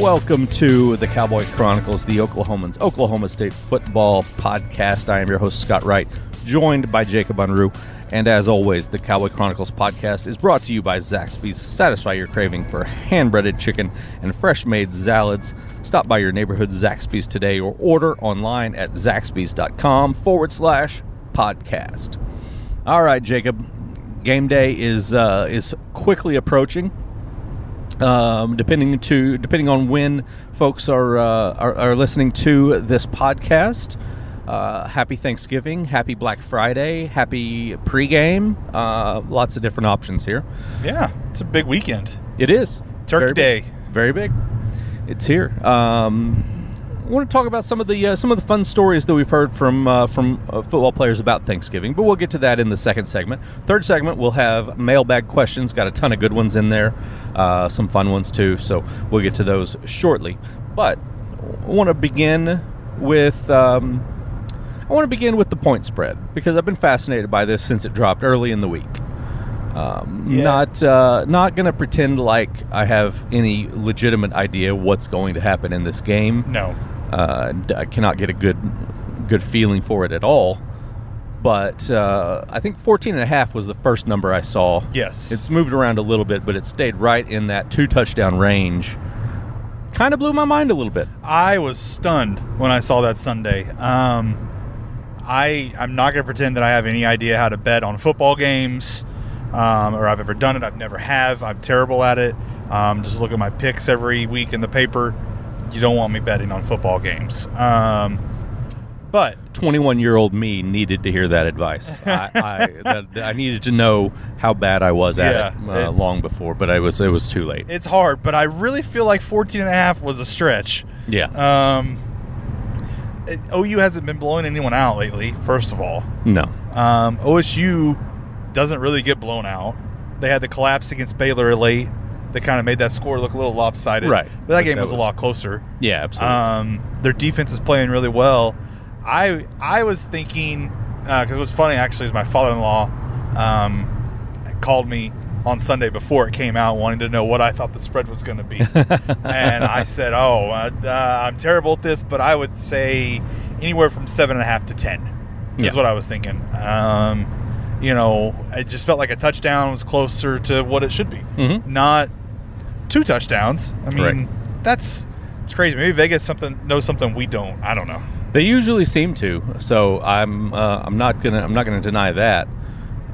Welcome to the Cowboy Chronicles, the Oklahoman's Oklahoma State football podcast. I am your host, Scott Wright, joined by Jacob Unruh. And as always, the Cowboy Chronicles podcast is brought to you by Zaxby's. Satisfy your craving for hand breaded chicken and fresh made salads. Stop by your neighborhood Zaxby's today or order online at zaxby's.com forward slash podcast. All right, Jacob. Game day is uh, is quickly approaching. Um, depending to depending on when folks are, uh, are are listening to this podcast. Uh, happy Thanksgiving, happy Black Friday, happy pregame. Uh, lots of different options here. Yeah, it's a big weekend. It is Turkey Very Day. big. Very big. It's here. Um, want to talk about some of the uh, some of the fun stories that we've heard from uh, from uh, football players about Thanksgiving, but we'll get to that in the second segment. Third segment, we'll have mailbag questions. Got a ton of good ones in there, uh, some fun ones too. So we'll get to those shortly. But I want to begin with. Um, I want to begin with the point spread because I've been fascinated by this since it dropped early in the week. Um, Yeah. Not uh, not going to pretend like I have any legitimate idea what's going to happen in this game. No. Uh, I cannot get a good good feeling for it at all. But uh, I think 14 and a half was the first number I saw. Yes. It's moved around a little bit, but it stayed right in that two touchdown range. Kind of blew my mind a little bit. I was stunned when I saw that Sunday. Um, I I'm not going to pretend that I have any idea how to bet on football games, um, or I've ever done it. I've never have. I'm terrible at it. Um, just look at my picks every week in the paper. You don't want me betting on football games. Um, but 21 year old me needed to hear that advice. I, I, that, I needed to know how bad I was at Yeah, it uh, long before, but I was it was too late. it's hard. But I really feel like 14 and a half was a stretch. Yeah, Um, it- OU hasn't been blowing anyone out lately. First of all, no, um, OSU doesn't really get blown out. They had the collapse against Baylor late. That kind of made that score look a little lopsided. Right. but that But game that was, was- a lot closer. yeah, absolutely. Um, their defense is playing really well. I I was thinking because what's funny actually is my father-in-law um, called me on Sunday before it came out, wanting to know what I thought the spread was going to be, and I said, "Oh, uh, uh, I'm terrible at this, but I would say anywhere from seven and a half to ten is Yeah. what I was thinking." Um, you know, it just felt like a touchdown was closer to what it should be, Mhm. not two touchdowns. I mean, Right. that's it's crazy. Maybe Vegas something knows something we don't. I don't know. They usually seem to, so I'm uh, I'm not gonna I'm not gonna deny that.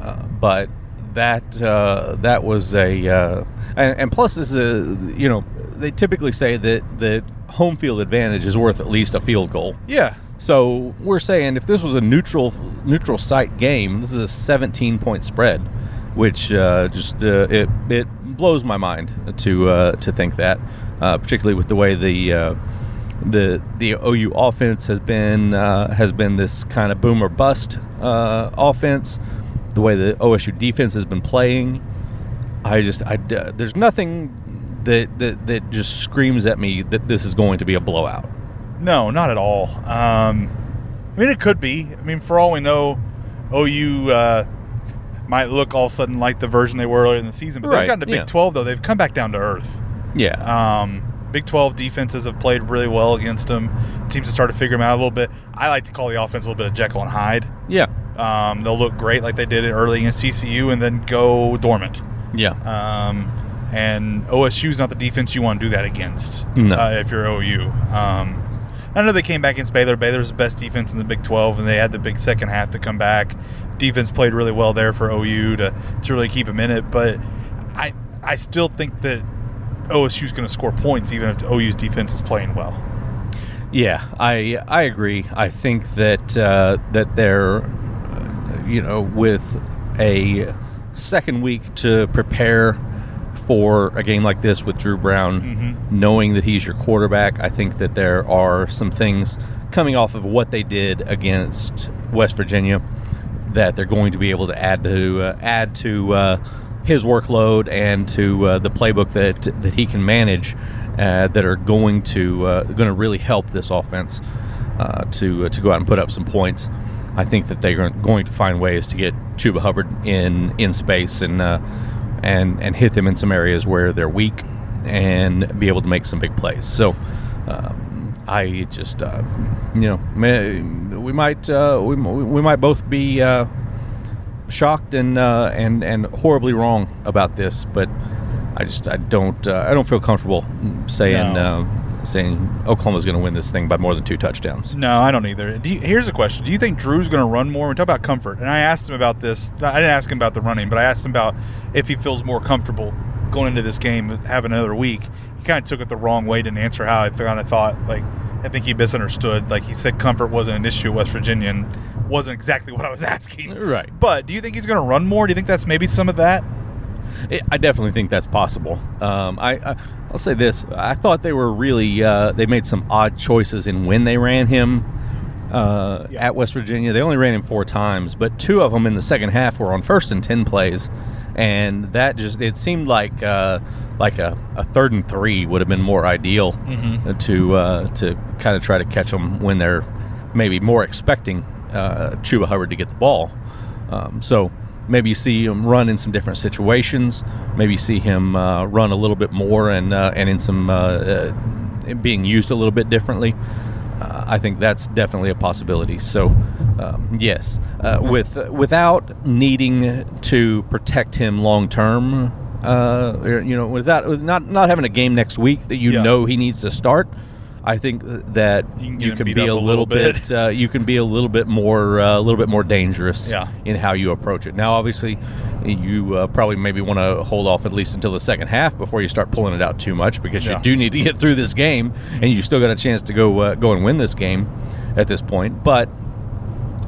Uh, but that uh, that was a uh, and, and plus this is a you know they typically say that that home field advantage is worth at least a field goal. Yeah, So we're saying if this was a neutral neutral site game, this is a 17 point spread, which uh, just uh, it it blows my mind to uh, to think that, uh, particularly with the way the uh, the the OU offense has been uh, has been this kind of boom or bust offense, the way the OSU defense has been playing. I just I there's nothing that, that that just screams at me that this is going to be a blowout. no, not at all. Um, I mean, it could be. I mean, for all we know, OU might look all of a sudden like the version they were earlier in the season. But Right, they've gotten to Big yeah. 12 though. They've come back down to earth. Yeah. Um, Big 12 defenses have played really well against them. Teams have started to figure them out a little bit. I like to call the offense a little bit of Jekyll and Hyde. yeah. Um, they'll look great like they did it early against TCU and then go dormant. Yeah. Um, and is not the defense you want to do that against No. uh, if you're OU. Um, I know they came back against Baylor. Baylor's the best defense in the Big 12, and they had the big second half to come back. Defense played really well there for OU to, to really keep them in it. But I I still think that OSU's going to score points even if OU's defense is playing well. Yeah, I I agree. I think that uh, that they're, you know, with a second week to prepare for a game like this with Dru Brown, Mhm. knowing that he's your quarterback, I think that there are some things coming off of what they did against West Virginia that they're going to be able to add to uh, add to uh, his workload and to uh, the playbook that that he can manage uh, that are going to uh, going to really help this offense to to go out and put up some points. I think that they're going to find ways to get Chuba Hubbard in in space and and and hit them in some areas where they're weak and be able to make some big plays. So. Um, I just, uh, you know, may, we might uh, we, we might both be uh, shocked and uh, and and horribly wrong about this, but I just I don't uh, I don't feel comfortable saying No. uh, saying Oklahoma's going to win this thing by more than two touchdowns. No, I don't either. Do you, here's a question: Do you think Dru's going to run more? We talk about comfort, and I asked him about this. I didn't ask him about the running, but I asked him about if he feels more comfortable going into this game, having another week. He kind of took it the wrong way, didn't answer how I kind of thought. Like, I think he misunderstood. Like he said, comfort wasn't an issue at West Virginia, and wasn't exactly what I was asking. Right. But do you think he's going to run more? Do you think that's maybe some of that? I- I definitely think that's possible. Um, I, I I'll say this: I thought they were really uh, they made some odd choices in when they ran him uh, Yeah. at West Virginia. They only ran him four times, but two of them in the second half were on first and ten plays, and that just it seemed like uh, like a, a third and three would have been more ideal Mhm. to uh, to kind of try to catch them when they're maybe more expecting uh, Chuba Hubbard to get the ball. Um, so maybe you see him run in some different situations. Maybe you see him uh, run a little bit more and uh, and in some uh, uh, being used a little bit differently. Uh, I think that's definitely a possibility. So, um, yes, uh, with without needing to protect him long term, uh, you know, without not not having a game next week that you Yeah. know he needs to start. I think that You can you, can be a little bit. bit uh, you can be a little bit more uh, a little bit more dangerous Yeah. in how you approach it. Now, obviously, you uh, probably maybe want to hold off at least until the second half before you start pulling it out too much because Yeah. you do need to get through this game, and you still got a chance to go uh, go and win this game at this point. But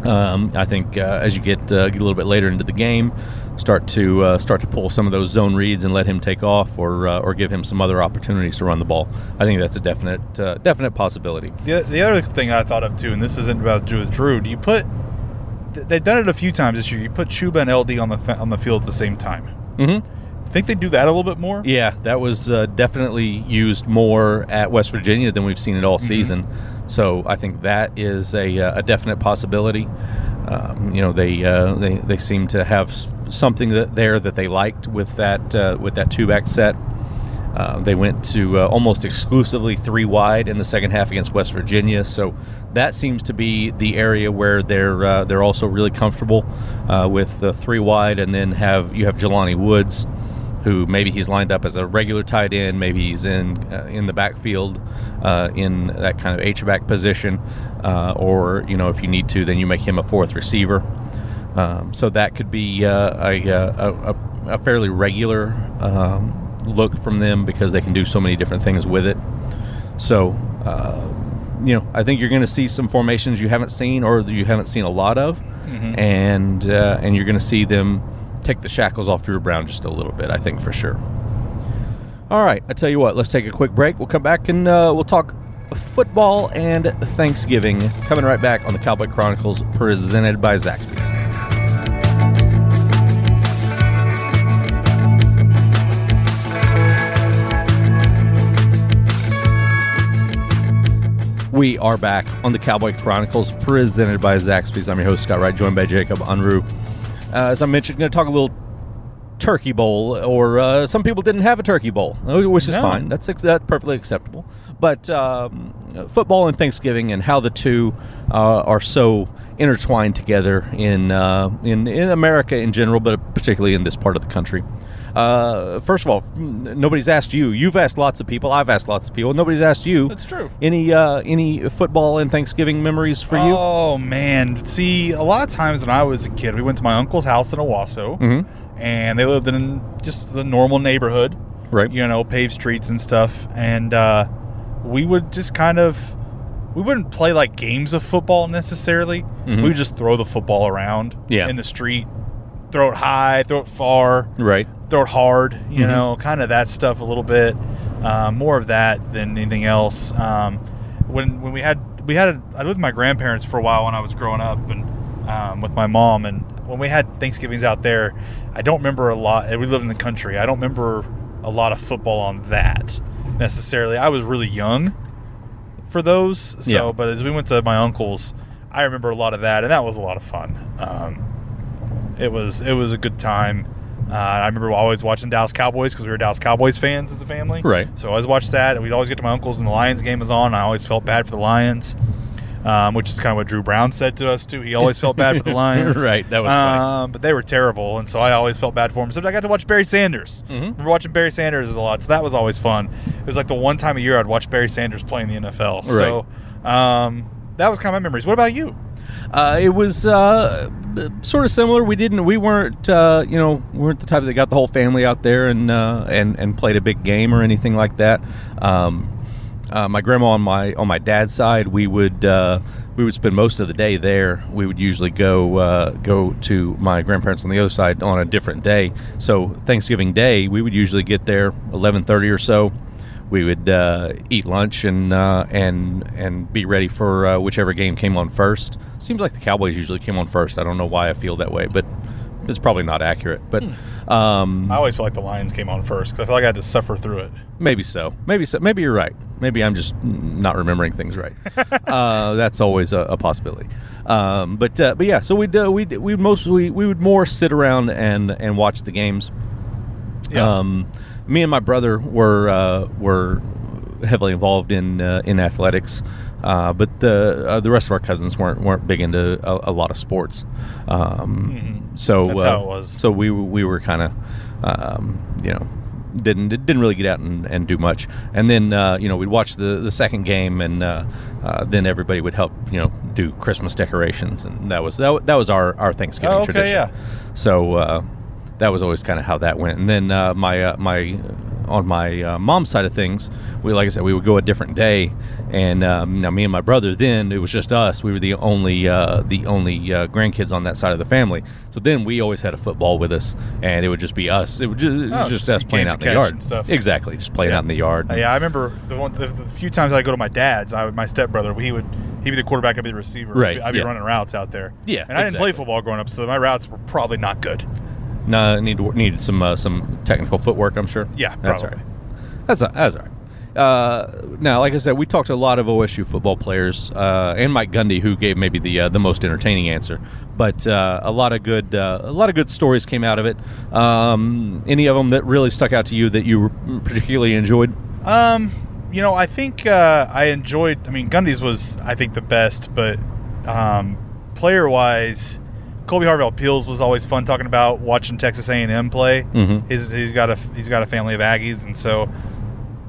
um, I think uh, as you get, uh, get a little bit later into the game, start to uh, start to pull some of those zone reads and let him take off, or uh, or give him some other opportunities to run the ball. I think that's a definite uh, definite possibility. The, the other thing I thought of too, and this isn't about to do with Dru. Do you put? They've done it a few times this year. You put Chuba and LD on the on the field at the same time. Mm-hmm. Think they do that a little bit more? Yeah, that was uh, definitely used more at West Virginia than we've seen it all season. So I think that is a, uh, a definite possibility. Um, you know, they, uh, they they seem to have something that there that they liked with that uh, with that two back set. Uh, they went to uh, almost exclusively three wide in the second half against West Virginia, so that seems to be the area where they're uh, they're also really comfortable uh, with the three wide, and then have you have Jelani Woods, who maybe he's lined up as a regular tight end, maybe he's in in the backfield in that kind of H back position, or you know if you need to, then you make him a fourth receiver. Um, so that could be uh, a, a, a, a fairly regular um, look from them because they can do so many different things with it. So, uh, you know, I think you're going to see some formations you haven't seen or you haven't seen a lot of, and uh, and you're going to see them take the shackles off Dru Brown just a little bit. I think for sure. All right, I tell you what, let's take a quick break. We'll come back and uh, we'll talk football and Thanksgiving. Coming right back on the Cowboy Chronicles, presented by Zaxby's. We are back on the Cowboy Chronicles, presented by Zaxby's. I'm your host, Scott Wright, joined by Jacob Unruh. Uh, as I mentioned, going to talk a little turkey bowl, or uh, some people didn't have a turkey bowl, uh, which is No. fine. That's ex- that's perfectly acceptable. But um, football and Thanksgiving, and how the two uh, are so intertwined together in uh, in in America in general, but particularly in this part of the country. Uh, first of all, nobody's asked you. You've asked lots of people. I've asked lots of people. Nobody's asked you. That's true. Any uh, any football and Thanksgiving memories for you? Oh man, see, a lot of times when I was a kid, we went to my uncle's house in Owasso, Mhm. and they lived in just the normal neighborhood, Right. You know, paved streets and stuff, and uh, we would just kind of. We wouldn't play like games of football necessarily. Mhm. We would just throw the football around Yeah. in the street, throw it high, throw it far, Right. Throw it hard, you Mhm. know, kind of that stuff a little bit. Um, more of that than anything else. Um, when when we had we had a, I lived with my grandparents for a while when I was growing up and um, with my mom and when we had Thanksgivings out there, I don't remember a lot. We lived in the country. I don't remember a lot of football on that necessarily. I was really young for those. So, Yeah. but as we went to my uncle's, I remember a lot of that, and that was a lot of fun. Um, it was it was a good time. Uh, I remember always watching Dallas Cowboys because we were Dallas Cowboys fans as a family. Right. So I always watched that. and We'd always get to my uncle's and the Lions game was on. I always felt bad for the Lions, um, which is kind of what Dru Brown said to us too. He always felt bad for the Lions. Right, that was um, But they were terrible, and so I always felt bad for them. So I got to watch Barry Sanders. Mhm. Remember watching Barry Sanders a lot, so that was always fun. It was like the one time a year I'd watch Barry Sanders playing the NFL. So um, that was kind of my memories. What about you? Uh, it was uh, sort of similar. We didn't, we weren't, uh, you know, we weren't the type that got the whole family out there and uh, and and played a big game or anything like that. Um, uh, my grandma on my on my dad's side, we would uh, we would spend most of the day there. We would usually go uh, go to my grandparents on the other side on a different day. So Thanksgiving Day, we would usually get there eleven thirty or so. We would uh, eat lunch and uh, and and be ready for whichever game came on first. Seems like the Cowboys usually came on first. I don't know why I feel that way, but it's probably not accurate. But um, I always feel like the Lions came on first because I feel like I had to suffer through it. Maybe so. Maybe so. Maybe you're right. Maybe I'm just not remembering things right. uh, that's always a, a possibility. Um, but uh, but yeah. So we'd uh, we'd we mostly we would more sit around and and watch the games. Yeah. Um, me and my brother were uh, were heavily involved in uh, in athletics, uh, but the uh, the rest of our cousins weren't weren't big into a, a lot of sports. Um, So Mm-hmm. That's uh, how it was. So we were- we were kind of um, you know didn't didn't really get out and, and do much. And then uh, you know we'd watch the the second game, and uh, uh, then everybody would help you know do Christmas decorations, and that was that, that was our our Thanksgiving Oh, okay, tradition. yeah. So uh, that was always kind of how that went. And then uh, my uh, my on my uh, mom's side of things, we like I said, we would go a different day. And um, now me and my brother, then it was just us. We were the only uh, the only uh, grandkids on that side of the family. So then we always had a football with us, and it would just be us. It would just, it was Oh, just some us playing out in the yard and stuff. Exactly, just playing out in the yard. Uh, yeah, I remember the, one, the, the few times I go to my dad's. I would, my stepbrother, he would he'd be the quarterback, I'd be the receiver. Right, I'd be, I'd be yeah. running routes out there. Yeah, and I didn't play football growing up, so my routes were probably not good. No, need needed some uh, some technical footwork. I'm sure. Yeah, that's probably. all right. That's that's all right. Uh, now, like I said, we talked to a lot of OSU football players uh, and Mike Gundy, who gave maybe the uh, the most entertaining answer. But uh, a lot of good uh, a lot of good stories came out of it. Um, any of them that really stuck out to you that you particularly enjoyed? Um, you know, I think uh, I enjoyed. I mean, Gundy's was I think the best, but um, player wise, Kolby Harvell Peels was always fun talking about watching Texas A&M play. Mhm. His he's got a he's got a family of Aggies, and so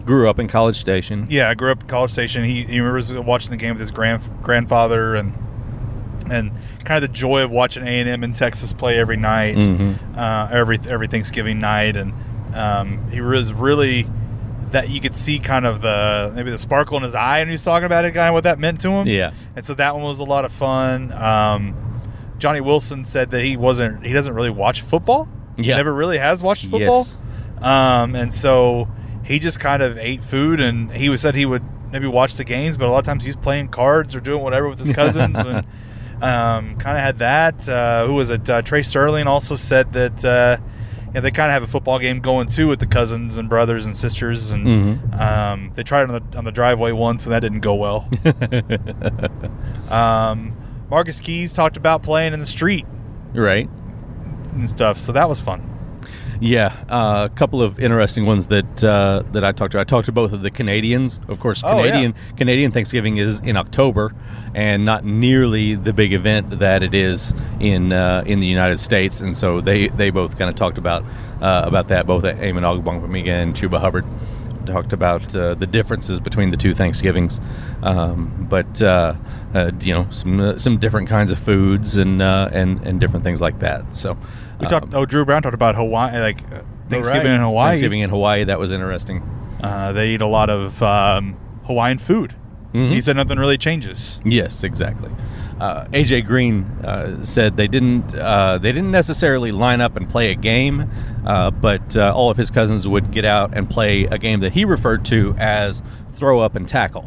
Grew up in College Station. yeah, I grew up in College Station. He, he remembers watching the game with his grand grandfather and and kind of the joy of watching A and M in Texas play every night, Mhm. uh, every every Thanksgiving night, and um, he was really that you could see kind of the maybe the sparkle in his eye, and he was talking about it, kind of what that meant to him. Yeah. and so that one was a lot of fun. Um, Johnny Wilson said that he wasn't he doesn't really watch football. Yeah. never really has watched football. Yes. Um, and so he just kind of ate food, and he was said he would maybe watch the games, but a lot of times he's playing cards or doing whatever with his cousins, and um, kind of had that. Uh, who was it? Uh, Trey Sterling also said that. Uh, yeah, they kind of have a football game going too with the cousins and brothers and sisters, and Mhm. um, they tried on the on the driveway once, and that didn't go well. um, Marcus Keys talked about playing in the street Right. and stuff, so that was fun. Yeah, uh, a couple of interesting ones that uh, that I talked to. I talked to both of the Canadians. Of course, Oh, yeah. Canadian Canadian Thanksgiving is in October, and not nearly the big event that it is in uh, in the United States. And so they, they both kind of talked about uh, about that. Both at Amen Ogbongbemiga and Chuba Hubbard talked about uh, the differences between the two Thanksgivings, um, but uh, uh, you know some uh, some different kinds of foods and uh, and and different things like that. So We um, talked. Oh, Dru Brown talked about Hawaii, like uh, Thanksgiving in Hawaii. Thanksgiving in Hawaii. That was interesting. Uh, they eat a lot of um, Hawaiian food. Mhm. He said nothing really changes. Yes, exactly. Uh, AJ Green uh, said they didn't uh, they didn't necessarily line up and play a game, uh, but uh, all of his cousins would get out and play a game that he referred to as throw up and tackle.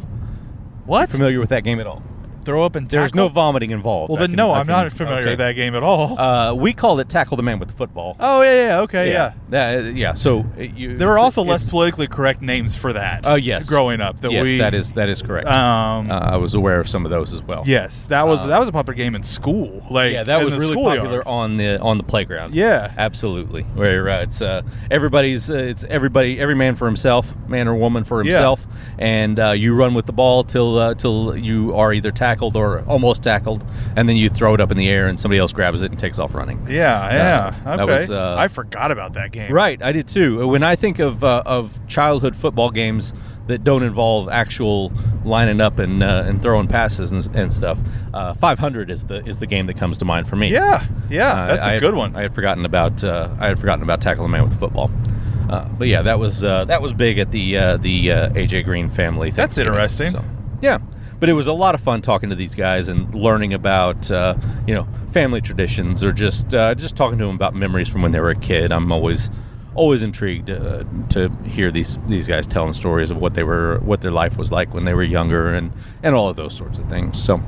What? Familiar with that game at all? Throw up and tackle? There's no vomiting involved. Well, then can- no, I I'm can- not familiar okay. with that game at all. Uh, we called it tackle the man with the football. oh yeah, yeah, okay, yeah. That- yeah. So uh, you, There were also less politically correct names for that. Oh, yes. growing up that yes, we that is that is correct. Um, uh, I was aware of some of those as well. yes, that was uh, that was a popular game in school. Like Yeah, that was really popular on the on the playground. Yeah. absolutely. Where uh, it's uh, everybody's uh, it's everybody every man for himself, man or woman for Yeah. himself, and uh, you run with the ball till uh, till you are either tackled or almost tackled, and then you throw it up in the air and somebody else grabs it and takes off running. Yeah, yeah. that okay. was, uh, I forgot about that game. Right, I did too. When I think of uh, of childhood football games that don't involve actual lining up and uh, and throwing passes and, and stuff, uh, 500 is the is the game that comes to mind for me. Yeah, yeah. Uh, that's I a good one. I had forgotten about uh, I had forgotten about tackle the man with the football. Uh, but yeah, that was uh, that was big at the uh, the uh, AJ Green family. That's interesting. So, yeah, but it was a lot of fun talking to these guys and learning about uh, you know family traditions or just uh, just talking to them about memories from when they were a kid. I'm always always intrigued uh, to hear these these guys telling stories of what they were what their life was like when they were younger and and all of those sorts of things. So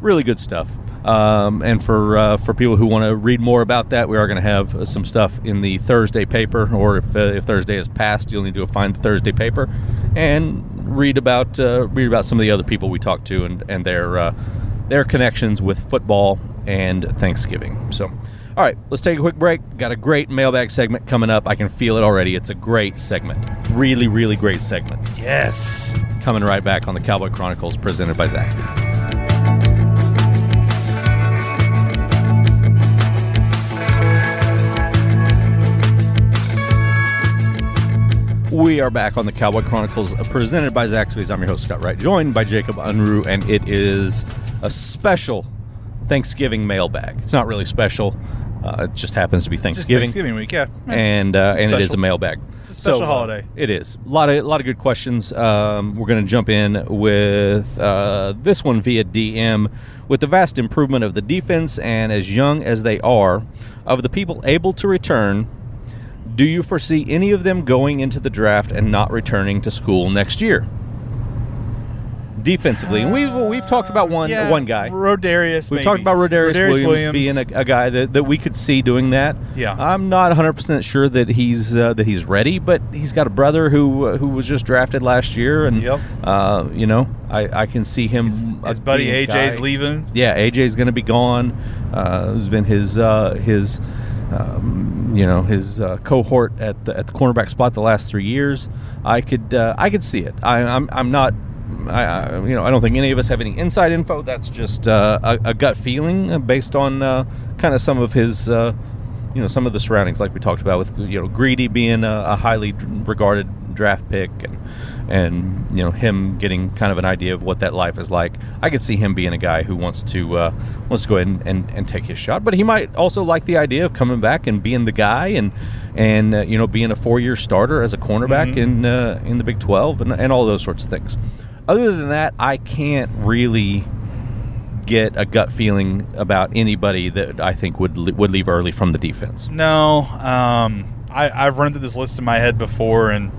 really good stuff. Um, and for uh, for people who want to read more about that, we are going to have uh, some stuff in the Thursday paper, or if uh, if Thursday is passed, you'll need to find the Thursday paper and read about uh, read about some of the other people we talked to and and their uh, their connections with football and Thanksgiving. So. All right, let's take a quick break. Got a great mailbag segment coming up. I can feel it already. It's a great segment. Really, really great segment. yes. Coming right back on the Cowboy Chronicles presented by Zaxby's. We are back on the Cowboy Chronicles uh, presented by Zaxby's. I'm your host, Scott Wright, joined by Jacob Unruh, and it is a special Thanksgiving mailbag. It's not really special, uh, it just happens to be Just Thanksgiving. Thanksgiving week, yeah. and uh, and it is a mailbag. It's a special So, uh, holiday. it is a lot of a lot of good questions. Um, we're going to jump in with uh, this one via DM. With the vast improvement of the defense and as young as they are, of the people able to return, do you foresee any of them going into the draft and not returning to school next year? Defensively, and we've we've talked about one Yeah, one guy. Rodarius. We've maybe. talked about Rodarius, Williams, Williams, being a, a guy that, that we could see doing that. Yeah. I'm not 100 percent sure that he's uh, that he's ready, but he's got a brother who uh, who was just drafted last year, and Yep. uh, you know I, I can see him. his, his buddy AJ's guy- leaving. Yeah, AJ's going to be gone. Uh, who's been his uh, his um, you know his uh, cohort at the, at the cornerback spot the last three years. I could uh, I could see it. I, I'm I'm not. I, I, you know, I don't think any of us have any inside info. That's just uh, a, a gut feeling uh, based on uh, kind of some of his, uh, you know, some of the surroundings, like we talked about with you know Greedy being a, a highly regarded draft pick, and and you know him getting kind of an idea of what that life is like. I could see him being a guy who wants to uh, wants to go ahead and, and, and take his shot, but he might also like the idea of coming back and being the guy and and uh, you know being a four year starter as a cornerback Mhm. in uh, in the Big Twelve and, and all those sorts of things. Other than that, I can't really get a gut feeling about anybody that I think would would leave early from the defense. No, um, I, I've run through this list in my head before, and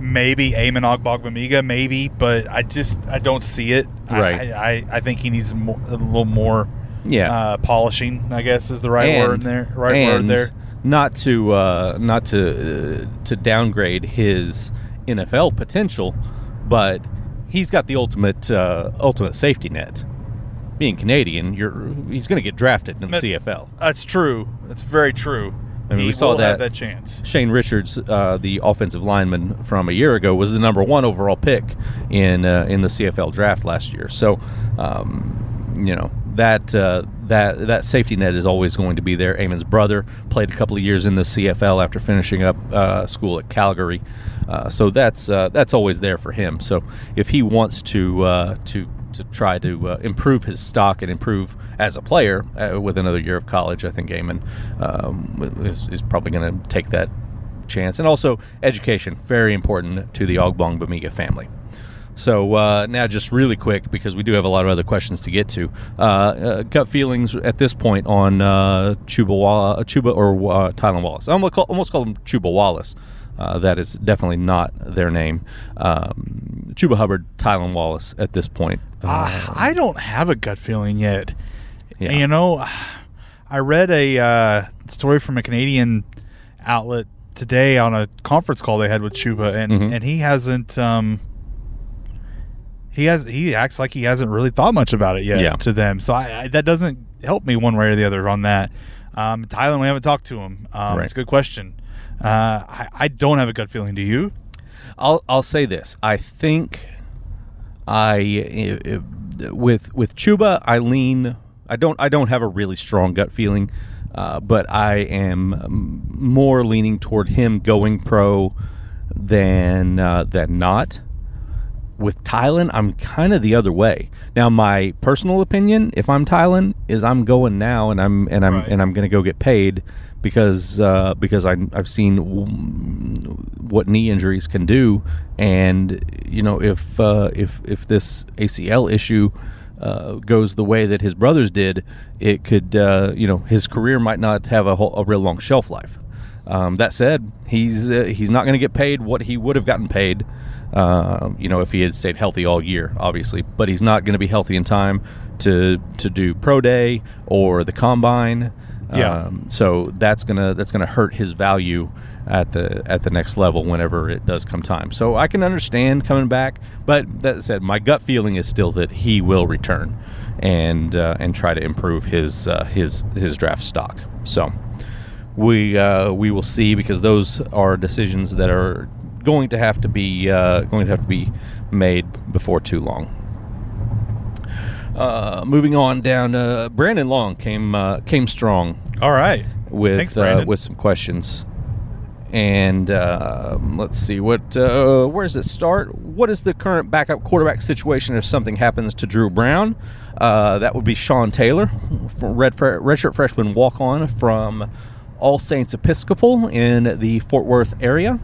maybe Amen Ogbongbemiga, maybe, but I just I don't see it. Right. I, I, I think he needs more, a little more Yeah, uh, polishing. I guess is the right And- word there. Right word there. Not to uh, not to uh, to downgrade his NFL potential, but he's got the ultimate uh, ultimate safety net. Being Canadian, you're he's going to get drafted in the CFL. That's true. That's very true. I mean, he we saw that- that chance. Shane Richards, uh, the offensive lineman from a year ago, was the number one overall pick in uh, in the CFL draft last year. So, um, you know that uh, that that safety net is always going to be there. Amen's brother played a couple of years in the CFL after finishing up uh, school at Calgary, uh, so that's uh, that's always there for him. So, if he wants to uh, to to try to uh, improve his stock and improve as a player uh, with another year of college. I think Amen um, is, is probably going to take that chance. And also, education, very important to the Ogbongbemiga family. So uh, now, just really quick, because we do have a lot of other questions to get to. Uh, uh, gut feelings at this point on uh, Chuba, Wall- uh, Chuba or uh, Tylan Wallace. I almost call, almost call him Chuba Wallace. Uh, that is definitely not their name. Um, Chuba Hubbard, Tylan Wallace at this point. Uh, I don't have a gut feeling yet. Yeah. You know, I read a uh, story from a Canadian outlet today on a conference call they had with Chuba, and Mhm. and he hasn't. Um, he has he acts like he hasn't really thought much about it yet Yeah. to them. So I, I that doesn't help me one way or the other on that. Um, Tylan, we haven't talked to him. Um, Right. It's a good question. Uh, I, I don't have a gut feeling. Do you? I'll I'll say this. I think I i- i- with with Chuba, I lean. I don't I don't have a really strong gut feeling, uh, but I am um, more leaning toward him going pro than uh, than not. With Tylan, I'm kind of the other way. Now, my personal opinion, if I'm Tylan, is I'm going now, and I'm and I'm Right. and I'm going to go get paid because uh, because I, I've seen w- what knee injuries can do, and you know if uh, if if this ACL issue uh, goes the way that his brothers did, it could uh, you know his career might not have a, whole, a real long shelf life. Um, that said, he's uh, he's not going to get paid what he would have gotten paid, uh, you know, if he had stayed healthy all year, obviously. But he's not going to be healthy in time to to do pro day or the combine. Yeah. Um, so that's gonna that's gonna hurt his value at the at the next level whenever it does come time. So I can understand coming back, but that said, my gut feeling is still that he will return and uh, and try to improve his uh, his his draft stock. So we uh, we will see because those are decisions that are going to have to be uh, going to have to be made before too long. Uh, moving on down, uh, Brandon Long came uh, came strong All right. with Thanks, uh, with some questions. And uh, let's see what uh, where does it start? What is the current backup quarterback situation if something happens to Dru Brown? Uh, that would be Sean Taylor, red redshirt freshman walk on from All Saints Episcopal in the Fort Worth area.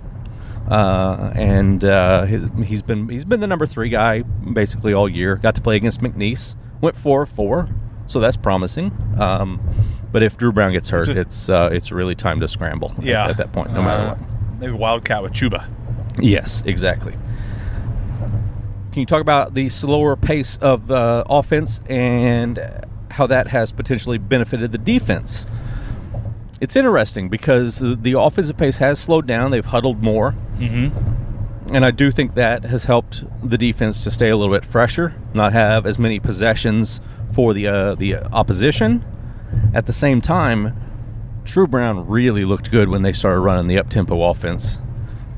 Uh, and uh, his, he's been he's been the number three guy basically all year. Got to play against McNeese, went four four, so that's promising. Um, but if Dru Brown gets hurt, it's uh, it's really time to scramble. at- Yeah. at, that point, no matter Uh, what. Maybe Wildcat with Chuba. Yes, exactly. Can you talk about the slower pace of uh, offense and how that has potentially benefited the defense? It's interesting because the, the offensive pace has slowed down. They've huddled more. Mm-hmm. And I do think that has helped the defense to stay a little bit fresher, not have as many possessions for the uh, the opposition. At the same time, Dru Brown really looked good when they started running the up tempo offense,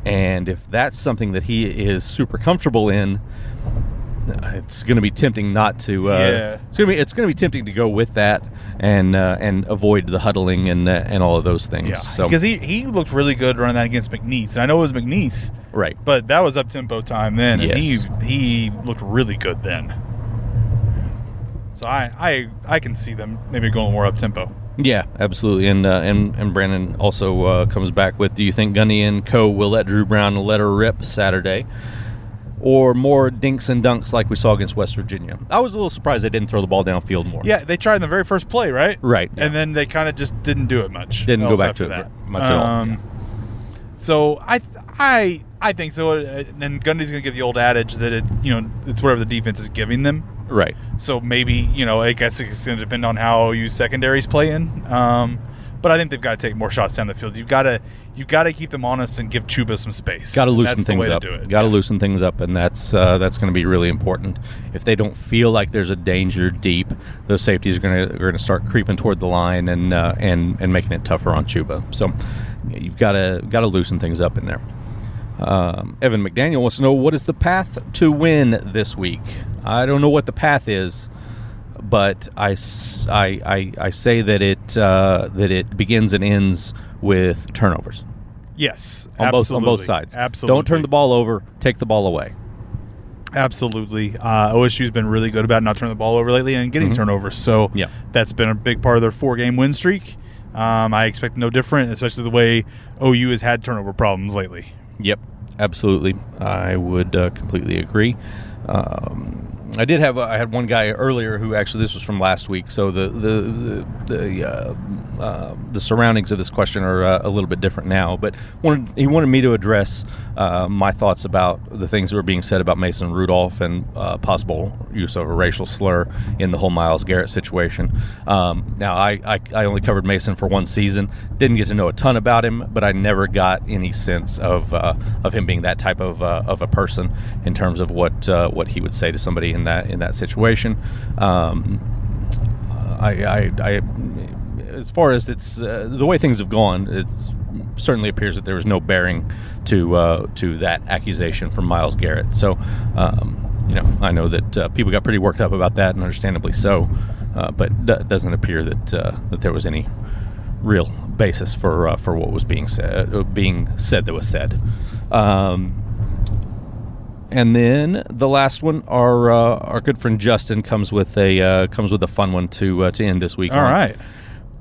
and if that's something that he is super comfortable in, it's going to be tempting not to. Uh, Yeah. It's going to be it's going to be tempting to go with that and uh, and avoid the huddling and uh, and all of those things. Yeah. So Because he, he looked really good running that against McNeese. And I know it was McNeese, right. but that was up tempo time then. And Yes. he he looked really good then. So I, I I can see them maybe going more up tempo. Yeah, absolutely. And uh, and and Brandon also uh, comes back with: Do you think Gundy and Co will let Dru Brown let her rip Saturday, or more dinks and dunks like we saw against West Virginia? I was a little surprised they didn't throw the ball downfield more. Yeah, they tried in the very first play, right? right. And then they kind of just didn't do it much. Didn't go back to it that. much at all, Um, yeah. So I I I think so. Uh, And Gundy's gonna give the old adage that it's you know it's whatever the defense is giving them. right. So maybe you know I guess it's going to depend on how you secondaries playing. Um, but I think they've got to take more shots down the field. You've got to you've got to keep them honest and give Chuba some space. Got to loosen things up. To do it. Got to loosen things up, and that's uh, that's going to be really important. If they don't feel like there's a danger deep, those safeties are going to are going to start creeping toward the line and uh, and and making it tougher on Chuba. So you've got to got to loosen things up in there. Um, Evan McDaniel wants to know what is the path to win this week. I don't know what the path is, but I I I say that it uh, that it begins and ends with turnovers Yes, on both on both sides. Absolutely. Don't turn the ball over. Take the ball away. Absolutely. Uh, OSU's been really good about not turning the ball over lately and getting Mhm. turnovers. So Yeah. that's been a big part of their four game win streak. Um, I expect no different, especially the way OU has had turnover problems lately. Yep, absolutely. I would uh, completely agree. Um, I did have I had one guy earlier who actually this was from last week. So the the the, the uh, um, the surroundings of this question are uh, a little bit different now. But wanted, he wanted me to address uh, my thoughts about the things that were being said about Mason Rudolph and uh, possible use of a racial slur in the whole Myles Garrett situation. Um, now, I, I, I only covered Mason for one season, didn't get to know a ton about him, but I never got any sense of uh, of him being that type of of a person in terms of what what he would say to somebody in that in that situation. Um, I, I, I, as far as it's uh, the way things have gone, it certainly appears that there was no bearing to uh, to that accusation from Myles Garrett. So, um, you know, I know that uh, people got pretty worked up about that, and understandably so. Uh, but it doesn't appear that uh, that there was any real basis for uh, for what was being said being said that was said. Um, and then the last one, our uh, our good friend Justin comes with a uh, comes with a fun one to uh, to end this week. All on. right.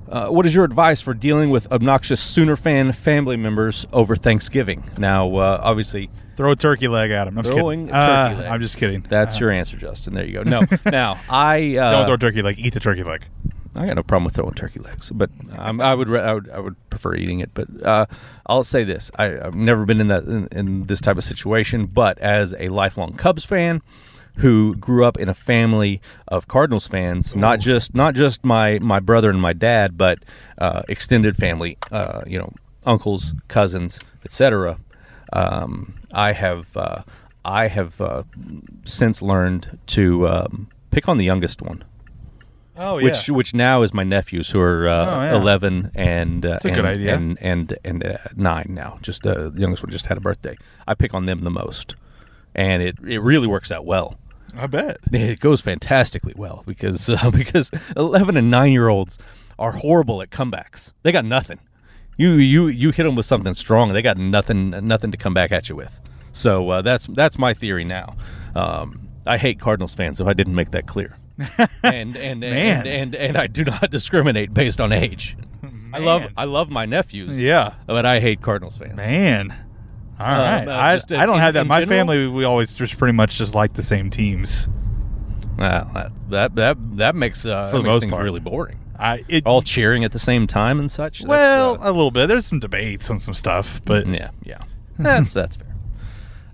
Uh, what is your advice for dealing with obnoxious Sooner fan family members over Thanksgiving? Now, uh, obviously, Throw a turkey leg at them. I'm throwing just kidding. turkey Uh. I'm just kidding. That's Uh, your answer, Justin. There you go. No, now I uh, Don't throw a turkey leg. Eat the turkey leg. I got no problem with throwing turkey legs, but um, I would re- I would I would prefer eating it. But uh, I'll say this: I, I've never been in that in, in this type of situation. But as a lifelong Cubs fan, who grew up in a family of Cardinals fans, not just not just my my brother and my dad, but uh, extended family, uh, you know, uncles, cousins, etc. Um, I have uh, I have uh, since learned to um, pick on the youngest one Oh which which now is my nephews who are uh, Oh, yeah. eleven and uh, and, and and and uh, nine now. Just uh, the youngest one just had a birthday. I pick on them the most, and it it really works out well. I bet. It goes fantastically well because uh, because eleven and nine year olds are horrible at comebacks. They got nothing. You you you hit them with something strong, they got nothing nothing to come back at you with. So uh, that's that's my theory now. Um, I hate Cardinals fans. If I didn't make that clear, and and and, Man. and and and I do not discriminate based on age. I love I love my nephews. Yeah. but I hate Cardinals fans. Man. All right. uh, I, uh, I don't in- have that. in My general? family, we always just pretty much just like the same teams. Well, that that that, that makes uh, For that the makes most things part. really boring. I it All cheering at the same time and such. Well uh, a little bit. There's some debates on some stuff, but Yeah, yeah. That's that's fair.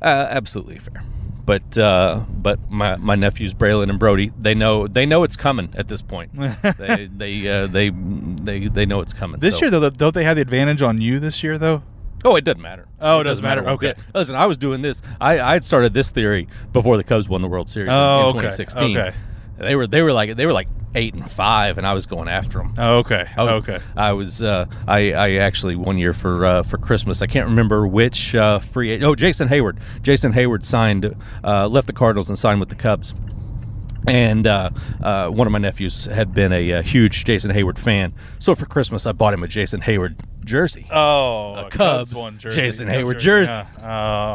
Uh, absolutely fair. But uh, but my, my nephews Braylon and Brody, they know they know it's coming at this point. they they, uh, they they they know it's coming. this so- year though, don't they have the advantage on you this year though? Oh, it doesn't matter. Oh, it doesn't matter. one Okay. bit. Listen, I was doing this. I I had started this theory before the Cubs won the World Series in- Oh, in, okay. 2016. Okay. They were they were like they were like eight and five, and I was going after them. Oh, okay. I okay. I was. Uh, I, I actually one year for uh, for Christmas. I can't remember which uh, free. agent. Oh, Jason Heyward. Jason Heyward signed, uh, left the Cardinals and signed with the Cubs. And uh, uh, one of my nephews had been a, uh huge Jason Heyward fan, so for Christmas I bought him a Jason Heyward jersey, Oh, a a Cubs one jersey. Jason Cubs Heyward jersey. yeah.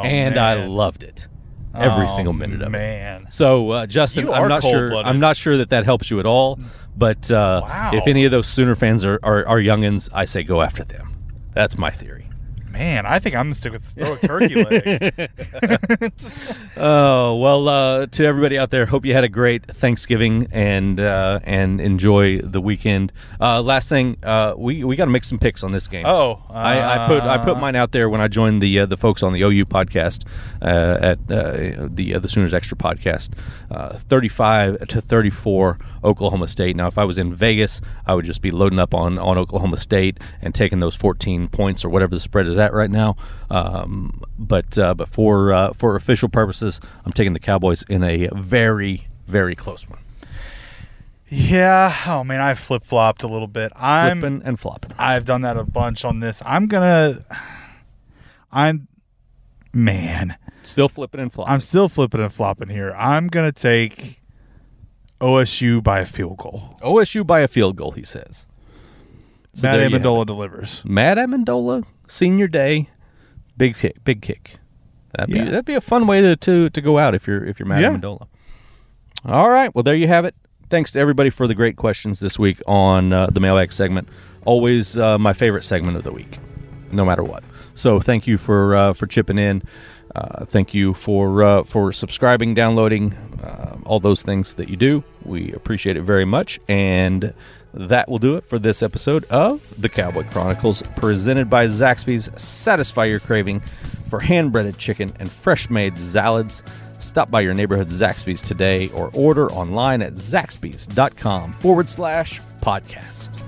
Oh, and I loved it every Oh, single minute of it. Man. So uh, Justin, I'm not sure. I'm not sure that that helps you at all. But uh, Wow. if any of those Sooner fans are, are, are youngins, I say go after them. That's my theory. Man, I think I'm gonna stick with throw a turkey leg. Oh well, uh, to everybody out there, hope you had a great Thanksgiving and uh, and enjoy the weekend. Uh, last thing, uh, we we got to make some picks on this game. Oh, I, I put I put uh, mine out there when I joined the uh, the folks on the OU podcast uh, at uh, the uh, the Sooners Extra podcast. Uh, Thirty five to thirty four, Oklahoma State. Now, if I was in Vegas, I would just be loading up on on Oklahoma State and taking those fourteen points or whatever the spread is at right now. Um, but uh, but for uh, for official purposes, I'm taking the Cowboys in a very very close one. Yeah. Oh man, I flip flopped a little bit. I'm. Flipping and flopping. I've done that a bunch on this. I'm gonna. I'm. Man, Still flipping and flopping. I'm still flipping and flopping here. I'm gonna take OSU by a field goal. OSU by a field goal, he says. So Matt there you have Amendola delivers. Matt Amendola, senior day, big kick, big kick. That'd be Yeah. that'd be a fun way to, to to go out if you're if you're Matt Yeah. Amendola. All right, well there you have it. Thanks to everybody for the great questions this week on uh, the mailbag segment. Always uh, my favorite segment of the week, no matter what. So thank you for uh, for chipping in. Uh, thank you for uh, for subscribing, downloading, uh, all those things that you do. We appreciate it very much. And That will do it for this episode of the Cowboy Chronicles, presented by Zaxby's. Satisfy your craving for hand breaded chicken and fresh made salads. Stop by your neighborhood Zaxby's today or order online at zaxby's.com forward slash podcast.